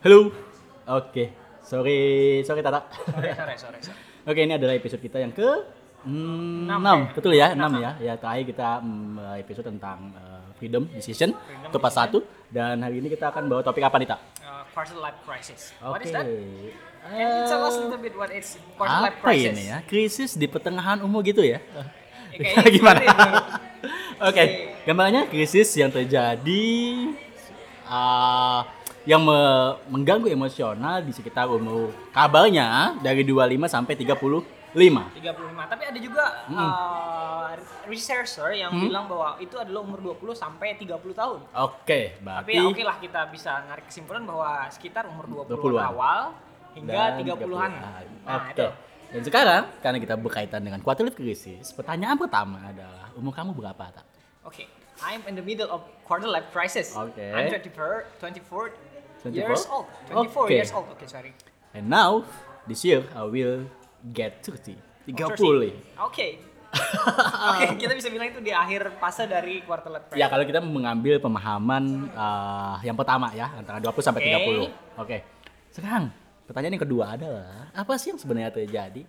Halo. Oke. Sorry, sorry Tata. Sore, sore, sore, sore. Oke, ini adalah episode kita yang ke mm, Enam, 6, ya? betul ya? 6 Enam. ya. Ya, terakhir kita mm, episode tentang eh, freedom decision Freedom itu pas satu dan hari ini kita akan bawa topik apa nih, Tak? Uh, quarter life crisis. Oke. What is that? Can you tell us a little bit what it's quarter life apa crisis? ini ya? Krisis di pertengahan umur gitu ya? Ya, kayaknya Gimana? Oke, gambarannya krisis yang terjadi uh, yang me- mengganggu emosional di sekitar umur kabarnya dari 25 sampai 35. 35. Tapi ada juga uh, researcher yang Hmm. bilang bahwa itu adalah umur 20 sampai 30 tahun. Oke, Tapi berarti ya oke lah kita bisa narik kesimpulan bahwa sekitar umur 20 20-an. awal hingga dan 30-an. 30-an. Nah, Oke. itu. Dan sekarang karena kita berkaitan dengan quarter life crisis, pertanyaan pertama adalah umur kamu berapa, Tak? Oke, I'm in the middle of quarter life crisis. Oke. I'm 24, 24 24? years old. 24 Oke. years old. Oke, sorry. And now this year I will get 30. 30. Oke. Oke, kita bisa bilang itu di akhir fase dari quarter life. Ya kalau kita mengambil pemahaman uh, yang pertama ya antara 20 sampai Oke. 30. Oke. Sekarang pertanyaan yang kedua adalah apa sih yang sebenarnya terjadi?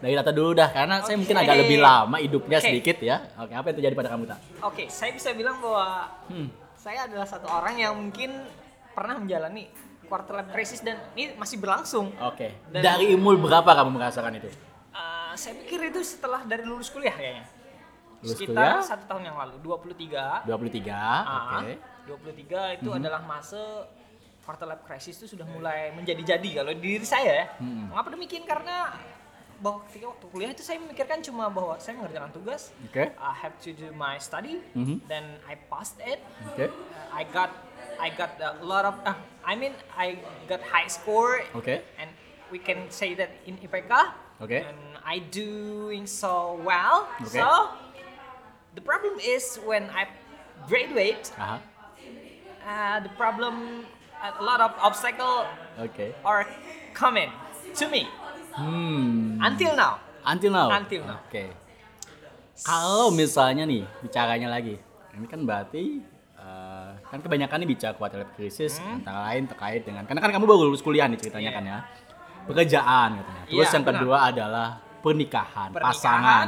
Dari data dulu dah karena saya mungkin agak lebih lama hidupnya Oke. sedikit ya. Oke, apa yang terjadi pada kamu tak? Oke, saya bisa bilang bahwa Hmm. saya adalah satu orang yang mungkin pernah menjalani quarter life crisis dan ini masih berlangsung. Oke. Dan- Dari umur berapa kamu merasakan itu? Uh, saya pikir itu setelah dari lulus kuliah kayaknya. Lulus Sekitar kuliah? satu tahun yang lalu, 23. 23. Ah, Oke. 23 itu Mhm. adalah masa quarter life crisis itu sudah mulai menjadi-jadi kalau di diri saya ya. Mhm. Mengapa demikian? Karena bahwa ketika waktu kuliah itu saya memikirkan cuma bahwa saya mengerjakan tugas, Oke. I have to do my study, Mhm. then I passed it. Oke. Uh, I got I got a lot of uh, I mean I got high score Oke. and we can say that in IPK Oke. and I doing so well. Okay. So the problem is when I graduate Aha. uh, the problem a lot of obstacle Oke. are coming to me Hmm. until now. Until now. Until now. Oke. Kalau misalnya nih bicaranya lagi, ini kan berarti eh, kan kebanyakan nih bicara quarter life crisis Hmm. antara lain terkait dengan karena kan kamu baru lulus kuliah nih ceritanya Iya. kan ya. Pekerjaan katanya. Terus Iya, yang benar. kedua adalah pernikahan, Pernikahan. pasangan.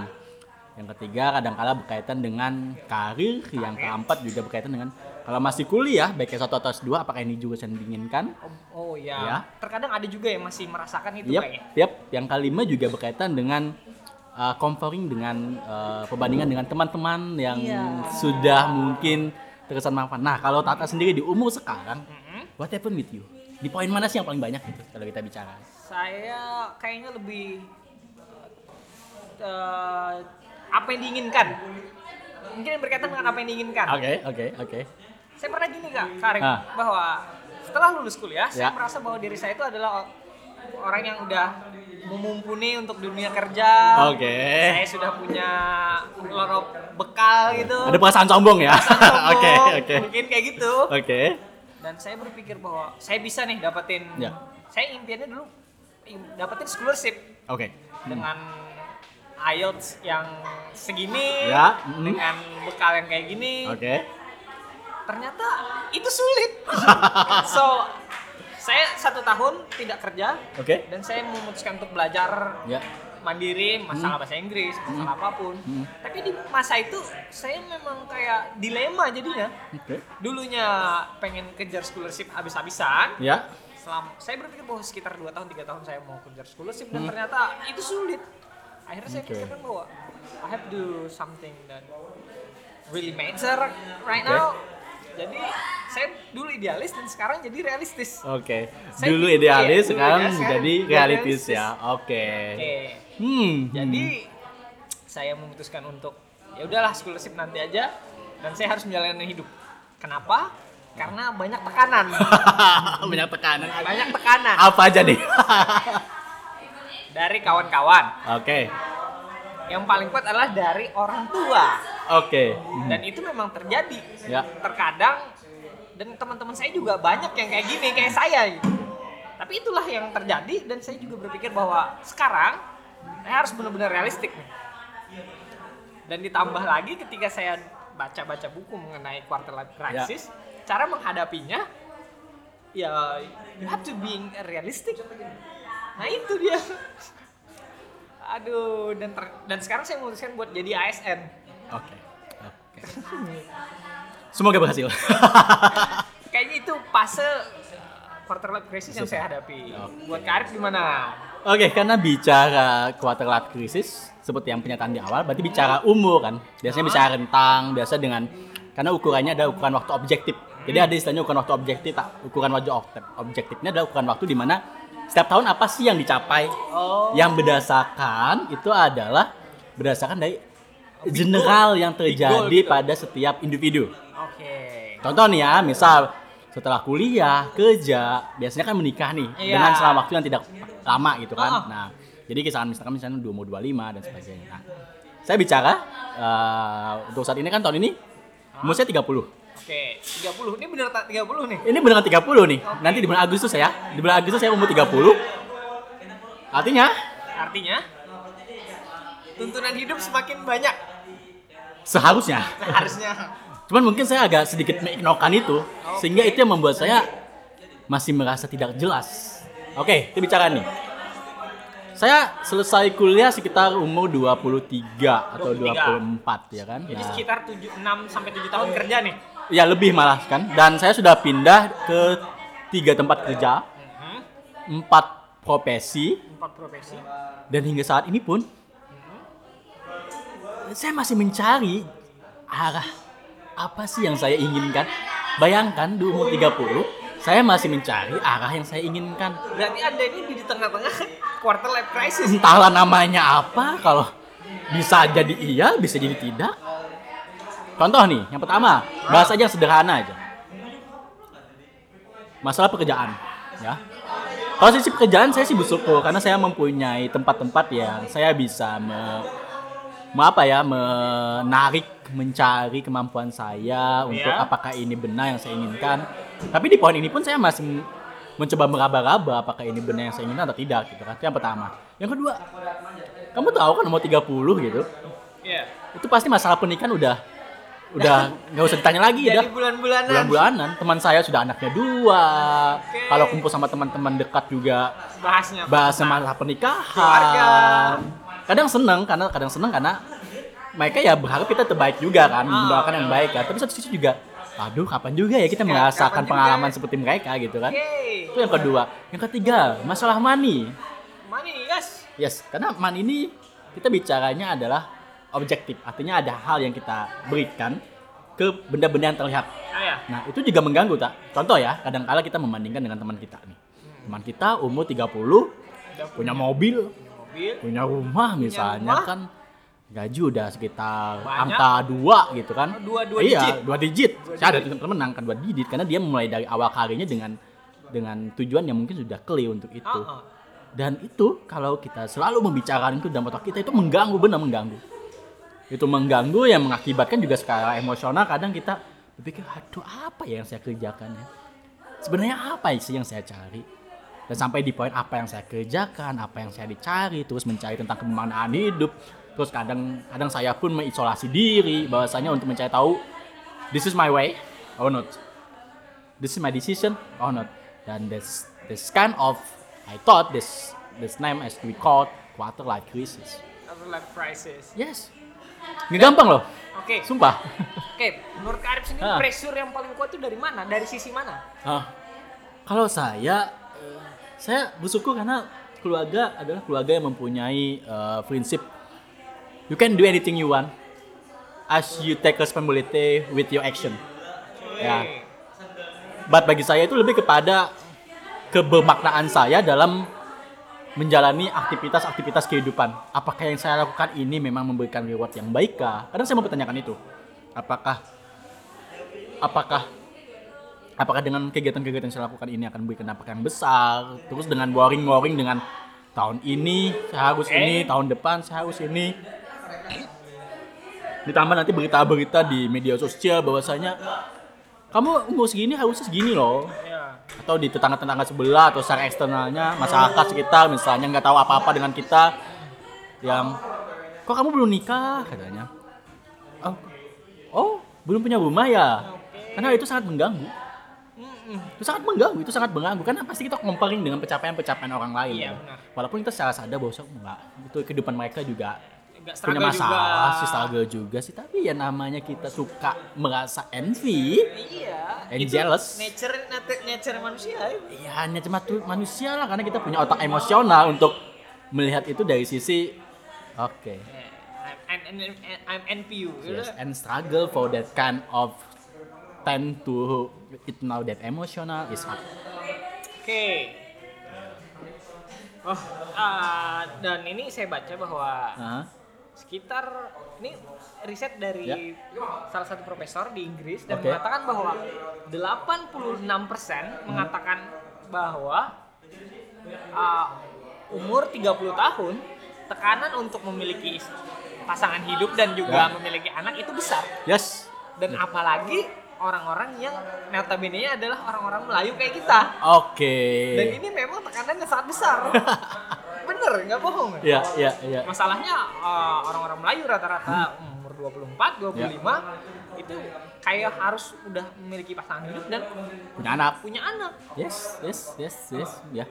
Yang ketiga kadang-kala berkaitan dengan karir, yang Karir. keempat juga berkaitan dengan kalau masih kuliah baik S1 atau S2 apakah ini juga yang diinginkan? Oh, oh ya. Ya. Terkadang ada juga yang masih merasakan itu Yap, kayaknya. yap. Yang kelima juga berkaitan dengan uh, comparing dengan uh, perbandingan dengan teman-teman yang Iya. sudah mungkin terkesan manfaat. Nah, kalau Tata sendiri di umur sekarang, Mhm. what happened with you? Di poin mana sih yang paling banyak gitu kalau kita bicara? Saya kayaknya lebih eh, apa yang diinginkan. Mungkin yang berkaitan dengan apa yang diinginkan. Oke, oke, oke. Saya pernah gini kak, Karim, Ah. bahwa setelah lulus kuliah, saya Ya. merasa bahwa diri saya itu adalah orang yang udah mumpuni untuk dunia kerja. Oke. Saya sudah punya lorok bekal gitu. Ada perasaan sombong ya? Oke, oke. Mungkin kayak gitu. Oke. Dan saya berpikir bahwa saya bisa nih dapetin. Ya. Saya impiannya dulu dapetin scholarship Oke. dengan IELTS yang segini, Ya, mm. dengan bekal yang kayak gini. Oke. Ternyata itu sulit. so saya satu tahun tidak kerja Oke. dan saya memutuskan untuk belajar Ya. mandiri masalah bahasa Inggris, masalah apa pun. Hmm. Tapi di masa itu saya memang kayak dilema jadinya. Oke. Dulunya pengen kejar scholarship habis-habisan. Ya. Selam, saya berpikir bahwa sekitar 2 tahun 3 tahun saya mau kejar scholarship Hmm. dan ternyata itu sulit. Akhirnya saya Oke. pikirkan bahwa I have to do something that really matter right Oke. now. Jadi saya dulu idealis dan sekarang jadi realistis. Oke. Saya Dulu pikir- idealis, iya, dulu sekarang idealis, jadi realistis realistis. ya. Oke. Oke. Hmm. Jadi saya memutuskan untuk ya udahlah scholarship nanti aja dan saya harus menjalani hidup. Kenapa? Karena banyak tekanan. banyak tekanan. banyak tekanan Apa aja nih? dari kawan-kawan. Oke. Yang paling kuat adalah dari orang tua. Oke. Hmm. Dan itu memang terjadi. Ya. Terkadang dan teman-teman saya juga banyak yang kayak gini kayak saya gitu. Tapi itulah yang terjadi dan saya juga berpikir bahwa sekarang saya harus benar-benar realistik nih. Dan ditambah lagi ketika saya baca-baca buku mengenai quarter life crisis, cara menghadapinya ya you have to being realistic nah itu dia aduh dan ter- dan sekarang saya memutuskan buat jadi ASN Oke. Oke. Semoga berhasil. kayaknya itu fase uh, quarter life crisis yang saya hadapi Oke. buat karir gimana Oke, karena bicara quarter life crisis seperti yang pernyataan di awal, berarti bicara umur kan. Biasanya bicara rentang, biasa dengan karena ukurannya ada ukuran waktu objektif. Jadi ada istilahnya ukuran waktu objektif, tak ukuran waktu ob- objektifnya adalah ukuran waktu di mana setiap tahun apa sih yang dicapai. oh Yang berdasarkan itu adalah berdasarkan dari general yang terjadi gitu. pada setiap individu. oke Contoh nih ya, misal setelah kuliah, kerja, biasanya kan menikah nih Iya. dengan selama waktu yang tidak lama gitu kan. Oh. Nah, jadi kisaran misalkan misalnya dua umur 25 dan sebagainya. Nah, saya bicara eh, untuk saat ini kan tahun ini umur saya 30. oke 30 ini bener tak 30 nih Ini beneran 30 nih. Nanti di bulan Agustus ya. Di bulan Agustus saya umur 30. Artinya artinya tuntunan hidup semakin banyak seharusnya. harusnya Cuman mungkin saya agak sedikit mengignorkan itu sehingga itu yang membuat saya masih merasa tidak jelas. Oke, kita bicara nih. Saya selesai kuliah sekitar umur 23 atau 23. 24 ya kan. jadi Nah, sekitar 7 6 sampai 7 tahun kerja nih ya lebih malah kan. Dan saya sudah pindah ke tiga tempat kerja, Mhm. empat profesi empat profesi dan hingga saat ini pun saya masih mencari arah apa sih yang saya inginkan. Bayangkan di umur 30, saya masih mencari arah yang saya inginkan. berarti anda ini di tengah-tengah quarter life crisis Entahlah namanya apa, kalau bisa jadi iya, bisa jadi tidak. Contoh nih, yang pertama, bahas aja yang sederhana aja. Masalah pekerjaan, ya. Kalau sisi pekerjaan saya sih bersyukur karena saya mempunyai tempat-tempat yang saya bisa me, me- apa ya menarik mencari kemampuan saya untuk Ya. apakah ini benar yang saya inginkan. Tapi di poin ini pun saya masih mencoba meraba-raba apakah ini benar yang saya inginkan atau tidak gitu kan. Itu yang pertama. Yang kedua, kamu tahu kan umur 30 gitu. Iya. Itu pasti masalah pernikahan udah udah nggak usah ditanya lagi jadi dah bulan-bulanan bulan-bulanan teman saya sudah anaknya dua Oke. kalau kumpul sama teman-teman dekat juga bahasnya bahas masalah pernikahan Keluarga. Kadang seneng karena kadang seneng karena mereka ya berharap kita terbaik juga kan Ah, mendoakan yang iya. baik kan. Tapi satu sisi juga aduh kapan juga ya kita Ya, merasakan pengalaman seperti mereka gitu kan. Oke itu yang kedua. Yang ketiga masalah money. Money yes. Yes karena money ini kita bicaranya adalah objektif. Artinya ada hal yang kita berikan ke benda-benda yang terlihat. Ah ya Nah, itu juga mengganggu, tak? Contoh ya, kadang kala kita membandingkan dengan teman kita nih. Teman kita umur 30, punya mobil, mobil punya rumah misalnya rumah. kan gaji udah sekitar Banyak. angka dua gitu kan. Dua- dua iya, digit. dua digit. Saya ada teman angka dua digit karena dia mulai dari awal karirnya dengan dengan tujuan yang mungkin sudah clear untuk itu. Ah, ah. Dan itu kalau kita selalu membicarakan itu dalam otak kita itu mengganggu benar mengganggu. Itu mengganggu yang mengakibatkan juga secara emosional kadang kita berpikir aduh apa ya yang saya kerjakan ya. Sebenarnya apa sih yang saya cari? Dan sampai di poin apa yang saya kerjakan, apa yang saya dicari, terus mencari tentang kemaknaan hidup. Terus kadang kadang saya pun mengisolasi diri bahwasanya untuk mencari tahu this is my way or not. This is my decision or not. Dan this this kind of I thought this this name as we call quarter life crisis. Quarter life crisis Yes. Nggak gampang loh, oke sumpah. oke menurut Kak Arif sendiri Ah. pressure yang paling kuat itu dari mana dari sisi mana Ah, kalau saya, saya bersyukur karena keluarga adalah keluarga yang mempunyai eh, prinsip you can do anything you want as you take responsibility with your action. Ya. But bagi saya itu lebih kepada kebermaknaan saya dalam menjalani aktivitas-aktivitas kehidupan. Apakah yang saya lakukan ini memang memberikan reward yang baik kah? Kadang saya mempertanyakan itu. Apakah apakah apakah dengan kegiatan-kegiatan yang saya lakukan ini akan memberikan dampak yang besar? Terus dengan boring-boring dengan tahun ini saya harus ini, tahun depan saya harus ini. Ditambah nanti berita-berita di media sosial bahwasanya kamu umur segini harusnya segini loh. Ya atau di tetangga-tetangga sebelah atau secara eksternalnya masyarakat sekitar misalnya nggak tahu apa-apa dengan kita yang kok kamu belum nikah? katanya. Oh, oh belum punya rumah ya? Karena itu sangat mengganggu Itu sangat mengganggu, itu sangat mengganggu karena pasti kita comparing dengan pencapaian-pencapaian orang lain. Iya, ya. benar. Walaupun kita secara sadar bahwa enggak, itu kehidupan mereka juga Nggak punya masalah, juga. sih struggle juga sih. Tapi ya namanya kita suka merasa envy, Iya. And itu jealous. Nature nature, nature manusia. ya cuma tuh manusia lah karena kita punya otak emosional untuk melihat itu dari sisi oke. I'm, I'm, I'm, I'm NPU. Yes, and struggle for that kind of tend to it now that emotional is hard. Oke. Oh, ah, dan ini saya baca bahwa Hah? sekitar ini riset dari Ya. salah satu profesor di Inggris dan Oke. mengatakan bahwa 86% mengatakan bahwa ah, umur 30 tahun tekanan untuk memiliki pasangan hidup dan juga Ya. memiliki anak itu besar Yes. dan apalagi orang-orang yang notabene adalah orang-orang Melayu kayak kita Oke. dan ini memang tekanannya sangat besar bener nggak bohong Ya, ya, ya. masalahnya uh, orang-orang Melayu rata-rata umur 24, 25 itu kayak harus udah memiliki pasangan hidup dan Punya anak. punya anak. Yes, yes, yes, yes. Ya.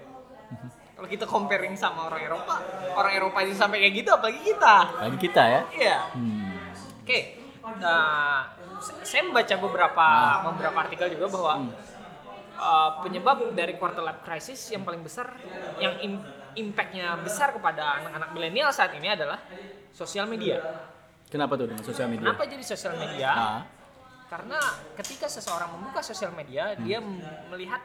Kalau kita comparing sama orang Eropa, orang Eropa itu sampai kayak gitu apalagi kita. Bagi kita ya. Iya. Hmm. Oke. Nah, s- saya membaca beberapa beberapa artikel juga bahwa uh, penyebab dari quarter life crisis yang paling besar yang im- impactnya besar kepada anak-anak milenial saat ini adalah sosial media. Kenapa tuh dengan sosial media? Kenapa jadi sosial media? Ah, Karena ketika seseorang membuka sosial media, dia m- melihat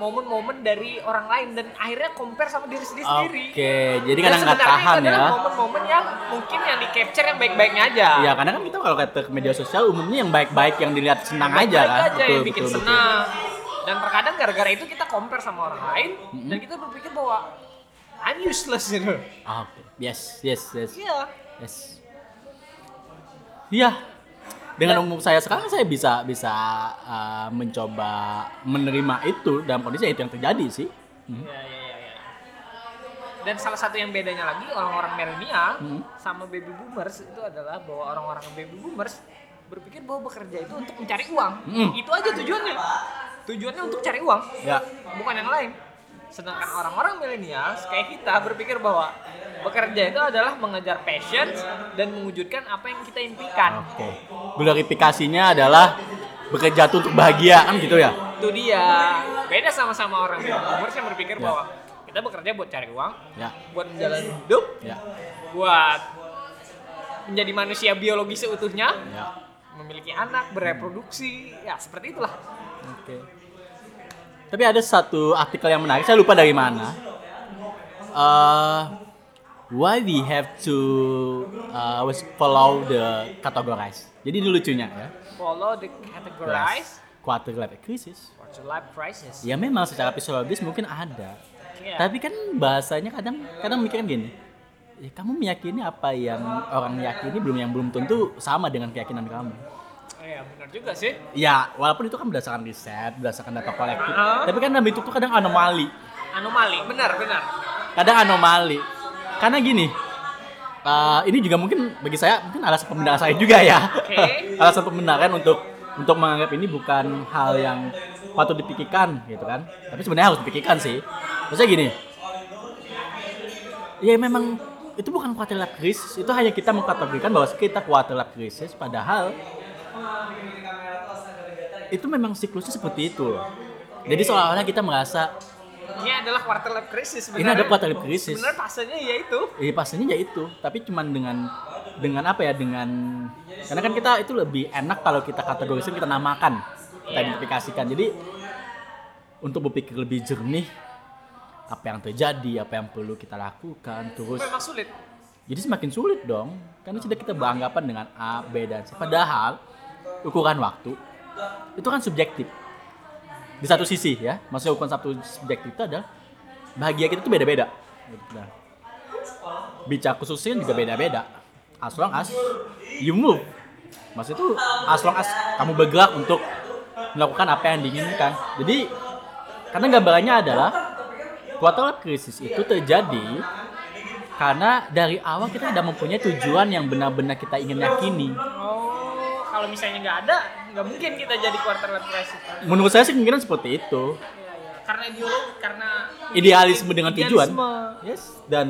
momen-momen dari orang lain dan akhirnya compare sama diri sendiri sendiri. Oke, jadi Dan kadang nggak tahan ya. Momen-momen yang mungkin yang di capture yang baik-baiknya aja. Iya, karena kan kita kalau kata ke media sosial umumnya yang baik-baik yang dilihat senang aja Baik-baik kan. aja yang bikin senang. Dan terkadang gara-gara itu kita compare sama orang lain dan kita berpikir bahwa I'm useless gitu. Ah, Oke. Yes, yes, yes. Iya. Yes. Iya. Dengan umur saya sekarang saya bisa bisa uh, mencoba menerima itu dalam kondisi itu yang terjadi sih. Hmm. Iya, iya, iya, iya. Dan salah satu yang bedanya lagi orang-orang milenial Hmm. sama baby boomers itu adalah bahwa orang-orang baby boomers berpikir bahwa bekerja itu untuk mencari uang. Hmm. Itu aja tujuannya. Tujuannya untuk cari uang, Ya. bukan yang lain. Sedangkan orang-orang milenial kayak kita berpikir bahwa bekerja itu adalah mengejar passion dan mewujudkan apa yang kita impikan. Oke. Glorifikasinya adalah bekerja tuh untuk bahagia kan gitu ya. Itu dia. Beda sama-sama orang boomers yang berpikir Ya. bahwa kita bekerja buat cari uang, Ya. buat menjalani hidup, Ya. buat menjadi manusia biologi seutuhnya, Ya. memiliki anak, bereproduksi, ya seperti itulah. Oke. Tapi ada satu artikel yang menarik, saya lupa dari mana. Uh, why we have to uh, was follow the categorize. Jadi ini lucunya ya. Follow the categorize Quarter life crisis. quarter life crisis. Ya memang secara psikologis mungkin ada. Iya. Tapi kan bahasanya kadang kadang mikirkan gini. Ya, kamu meyakini apa yang orang yakini belum yang belum tentu sama dengan keyakinan kamu. Iya, benar juga sih. Ya, walaupun itu kan berdasarkan riset, berdasarkan data kolektif. Ah. Tapi kan dalam itu tuh kadang anomali. Anomali, benar, benar. kadang anomali karena gini uh, ini juga mungkin bagi saya mungkin alasan pembenaran saya juga ya. Oke. alasan pembenaran untuk untuk menganggap ini bukan hal yang patut dipikirkan gitu kan. Tapi sebenarnya harus dipikirkan sih. Maksudnya gini ya memang itu bukan quarter life crisis itu hanya kita mengkategorikan bahwa kita quarter life crisis padahal itu memang siklusnya seperti itu. Loh jadi seolah-olah kita merasa Ini adalah quarter life crisis Ini sebenarnya. ada quarter life crisis. Sebenarnya fasenya ya itu. Iya pastinya ya itu, tapi cuman dengan dengan apa ya dengan karena kan kita itu lebih enak kalau kita kategorikan kita namakan, kita Iya. identifikasikan. Jadi untuk berpikir lebih jernih apa yang terjadi, apa yang perlu kita lakukan, terus Memang sulit. jadi semakin sulit dong, karena sudah kita beranggapan dengan A, B dan C. Padahal ukuran waktu itu kan subjektif. Di satu sisi ya, maksudnya ukuran satu subjektif itu adalah bahagia kita tuh beda-beda. Nah, bicara khususnya juga beda-beda. As long as you move, maksudnya itu as long as kamu bergerak untuk melakukan apa yang diinginkan. Jadi karena gambarannya adalah quarter life crisis itu terjadi karena dari awal kita tidak mempunyai tujuan yang benar-benar kita ingin yakini. Oh, kalau misalnya nggak ada, nggak mungkin kita jadi quarter life crisis menurut saya sih kemungkinan seperti itu. Iya, iya. karena ideologi karena idealisme dengan tujuan. Idealisme. yes. Dan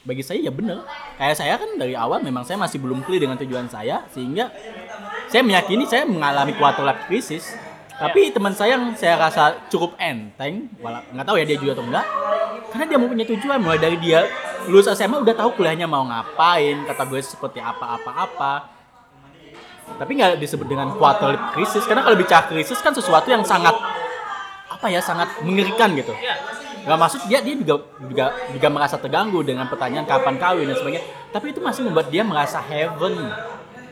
bagi saya ya benar kayak saya kan dari awal memang saya masih belum clear dengan tujuan saya sehingga saya meyakini saya mengalami quarter life crisis. Tapi teman saya yang saya rasa cukup enteng nggak tahu ya dia juga atau enggak karena dia mempunyai tujuan. Mulai dari dia lulus SMA udah tahu kuliahnya mau ngapain kategori seperti apa apa apa tapi nggak disebut dengan quarter life crisis karena kalau bicara krisis kan sesuatu yang sangat apa ya sangat mengerikan gitu Iya. Gak maksud dia dia juga juga juga merasa terganggu dengan pertanyaan kapan kawin dan sebagainya. Tapi itu masih membuat dia merasa heaven,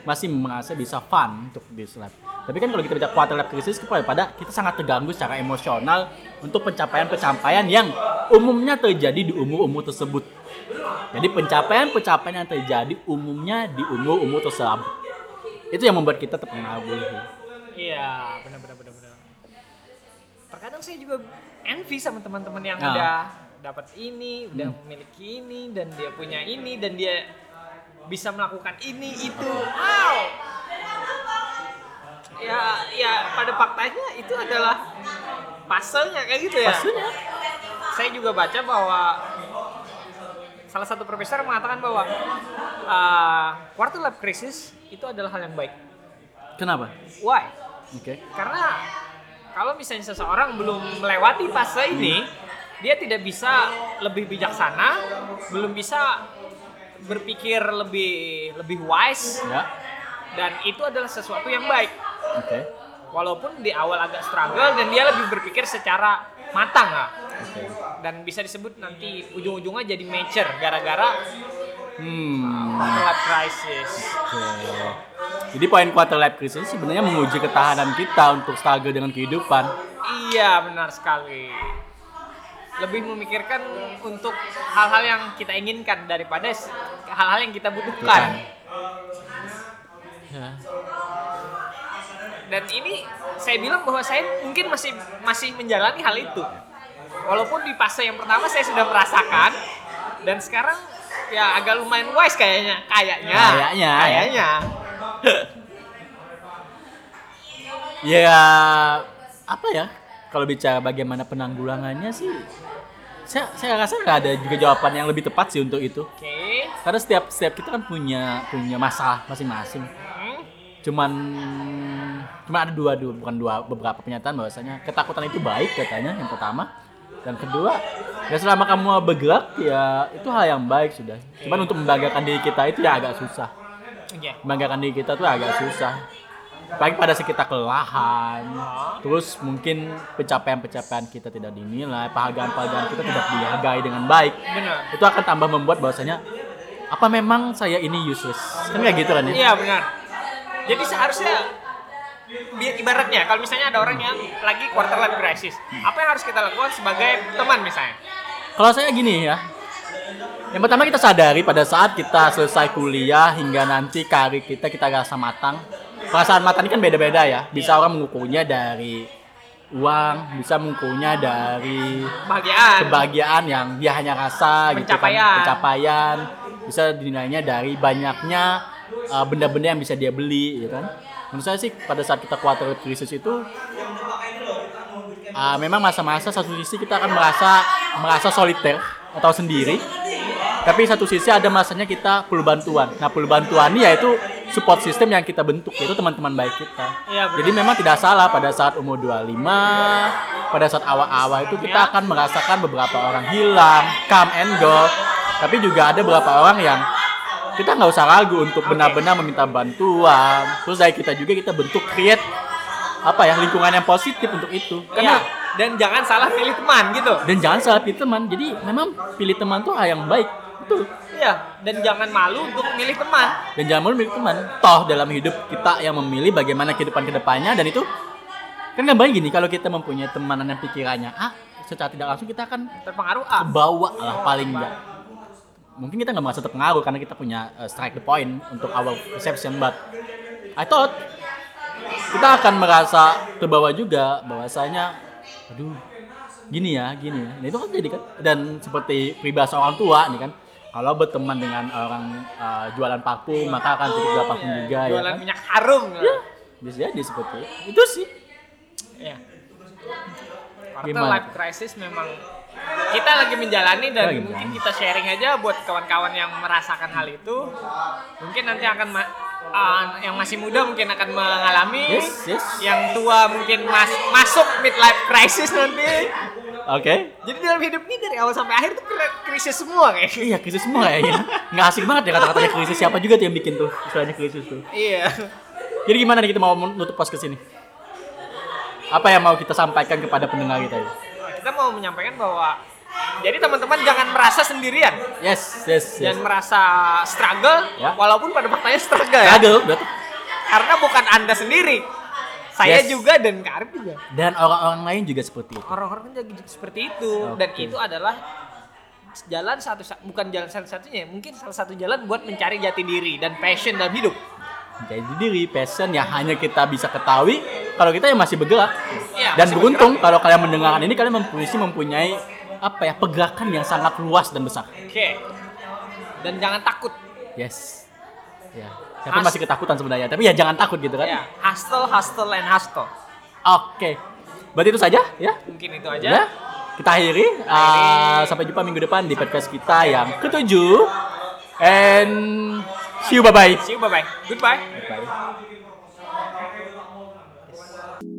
masih merasa bisa fun untuk di slap. Tapi kan kalau kita bicara quarter life crisis pada kita sangat terganggu secara emosional untuk pencapaian-pencapaian yang umumnya terjadi di umur-umur tersebut. Jadi pencapaian-pencapaian yang terjadi umumnya di umur-umur tersebut. Itu yang membuat kita terpengaruh. Iya, benar benar benar benar. Terkadang saya juga envy sama teman-teman yang Ah. udah dapat ini, udah memiliki ini dan dia punya ini dan dia bisa melakukan ini itu. Wow. Ya, ya pada faktanya itu adalah pasenya kayak gitu ya. Maksudnya Saya juga baca bahwa salah satu profesor mengatakan bahwa uh, quarter life crisis itu adalah hal yang baik. kenapa? Why? Oke. Karena kalau misalnya seseorang belum melewati fase ini, dia tidak bisa lebih bijaksana, belum bisa berpikir lebih lebih wise Ya. dan itu adalah sesuatu yang baik. Oke. Walaupun di awal agak struggle dan dia lebih berpikir secara matang lah. Oke. Dan bisa disebut nanti ujung-ujungnya jadi mature gara-gara Hmm. quarter life crisis. Jadi poin quarter life crisis sebenarnya menguji ketahanan kita untuk struggle dengan kehidupan. Iya benar sekali. Lebih memikirkan untuk hal-hal yang kita inginkan daripada hal-hal yang kita butuhkan. Ya. Dan ini saya bilang bahwa saya mungkin masih masih menjalani hal itu. Walaupun di fase yang pertama saya sudah merasakan dan sekarang ya agak lumayan wise kayaknya, kayaknya. Kayaknya, ya. Kayaknya. Ya apa ya? Kalau bicara bagaimana penanggulangannya sih, saya saya rasa nggak ada juga jawaban yang lebih tepat sih untuk itu. Oke. Karena setiap setiap kita kan punya punya masalah masing-masing. Hmm. Cuman cuma ada dua, dua bukan dua beberapa pernyataan bahwasanya ketakutan itu baik katanya yang pertama dan kedua ya selama kamu bergerak ya itu hal yang baik sudah. Cuman untuk membanggakan diri kita itu ya agak susah. Iya. Membanggakan diri kita tuh agak susah. Apalagi pada saat kita kelelahan, terus mungkin pencapaian-pencapaian kita tidak dinilai, penghargaan-penghargaan kita tidak dihargai dengan baik. Benar. Itu akan tambah membuat bahwasanya apa memang saya ini useless? Kan kayak gitu kan ya? Iya benar. Jadi seharusnya ibaratnya kalau misalnya ada orang yang lagi quarter life crisis, apa yang harus kita lakukan sebagai teman misalnya? Kalau saya gini ya, yang pertama kita sadari pada saat kita selesai kuliah hingga nanti karir kita kita rasa matang. Perasaan matang ini kan beda-beda ya. Bisa orang mengukurnya dari uang, bisa mengukurnya dari Kebahagiaan. kebahagiaan yang dia hanya rasa gitu kan. Pencapaian. pencapaian bisa dinilainya dari banyaknya uh, benda-benda yang bisa dia beli ya kan menurut saya sih pada saat kita quarter life crisis itu uh, memang masa-masa satu sisi kita akan merasa merasa soliter atau sendiri tapi satu sisi ada masanya kita perlu bantuan nah perlu bantuan ini yaitu support system yang kita bentuk yaitu teman-teman baik kita Iya, benar. jadi memang tidak salah pada saat umur 25 pada saat awal-awal itu kita Ya. akan merasakan beberapa orang hilang come and go tapi juga ada beberapa orang yang kita nggak usah ragu untuk benar-benar meminta bantuan terus dari kita juga kita bentuk create apa ya lingkungan yang positif untuk itu Iya. karena Dan jangan salah pilih teman gitu. dan jangan salah pilih teman jadi memang pilih teman tuh hal yang baik betul Iya. Dan jangan malu untuk milih teman. dan jangan malu milih teman toh dalam hidup kita yang memilih bagaimana kehidupan ke depannya dan itu kan gambarnya gini kalau kita mempunyai temanan yang pikirannya ah secara tidak langsung kita akan Terpengaruh ah. kebawa lah paling enggak mungkin kita nggak merasa terpengaruh karena kita punya uh, strike the point untuk our perception but I thought kita akan merasa terbawa juga bahwasanya aduh gini ya gini ya nah, itu kan jadi kan dan seperti peribahasa orang tua nih kan kalau berteman dengan orang uh, jualan parfum maka akan tutup jual parfum juga ya Jualan kan? minyak harum. bisa jadi seperti itu. itu sih ya quarter Gimana life crisis memang kita lagi menjalani dan Lagi mungkin menjalani. kita sharing aja buat kawan-kawan yang merasakan hal itu. Mungkin nanti akan ma- ah, yang masih muda mungkin akan mengalami. Yes, yes. yang tua mungkin mas- masuk midlife crisis nanti. Oke. Jadi dalam hidup ini dari awal sampai akhir tuh kri- krisis semua kayak. Iya krisis semua ya nggak asik banget ya kata-katanya krisis. Siapa juga tuh yang bikin tuh istilahnya krisis tuh? Iya. Jadi gimana nih kita mau menutup pos ke sini apa yang mau kita sampaikan kepada pendengar kita ini? Kita mau menyampaikan bahwa jadi teman-teman jangan merasa sendirian. Yes yes yes. Dan merasa struggle Ya. walaupun pada faktanya struggle ya. Kagel, berarti karena bukan anda sendiri saya Yes. juga dan Karib juga. Dan orang-orang lain juga seperti itu. Orang-orang kan jadi seperti itu. Dan Oke. itu adalah jalan satu bukan jalan satu-satunya mungkin salah satu jalan buat mencari jati diri dan passion dalam hidup. Jadi diri passion yang hanya kita bisa ketahui kalau kita yang masih bergerak. Iya, dan masih beruntung kalau kalian mendengarkan ini kalian mempunyai mempunyai apa ya pergerakan yang sangat luas dan besar. Oke. Dan jangan takut. Yes. Ya. Tapi As- masih ketakutan sebenarnya? Tapi ya jangan takut gitu kan? Ya hustle hustle and hustle. Oke. Berarti itu saja ya? Mungkin itu aja. Ya. Kita akhiri Uh, sampai jumpa minggu depan di podcast kita yang ketujuh. And see you bye bye see you bye bye goodbye. Bye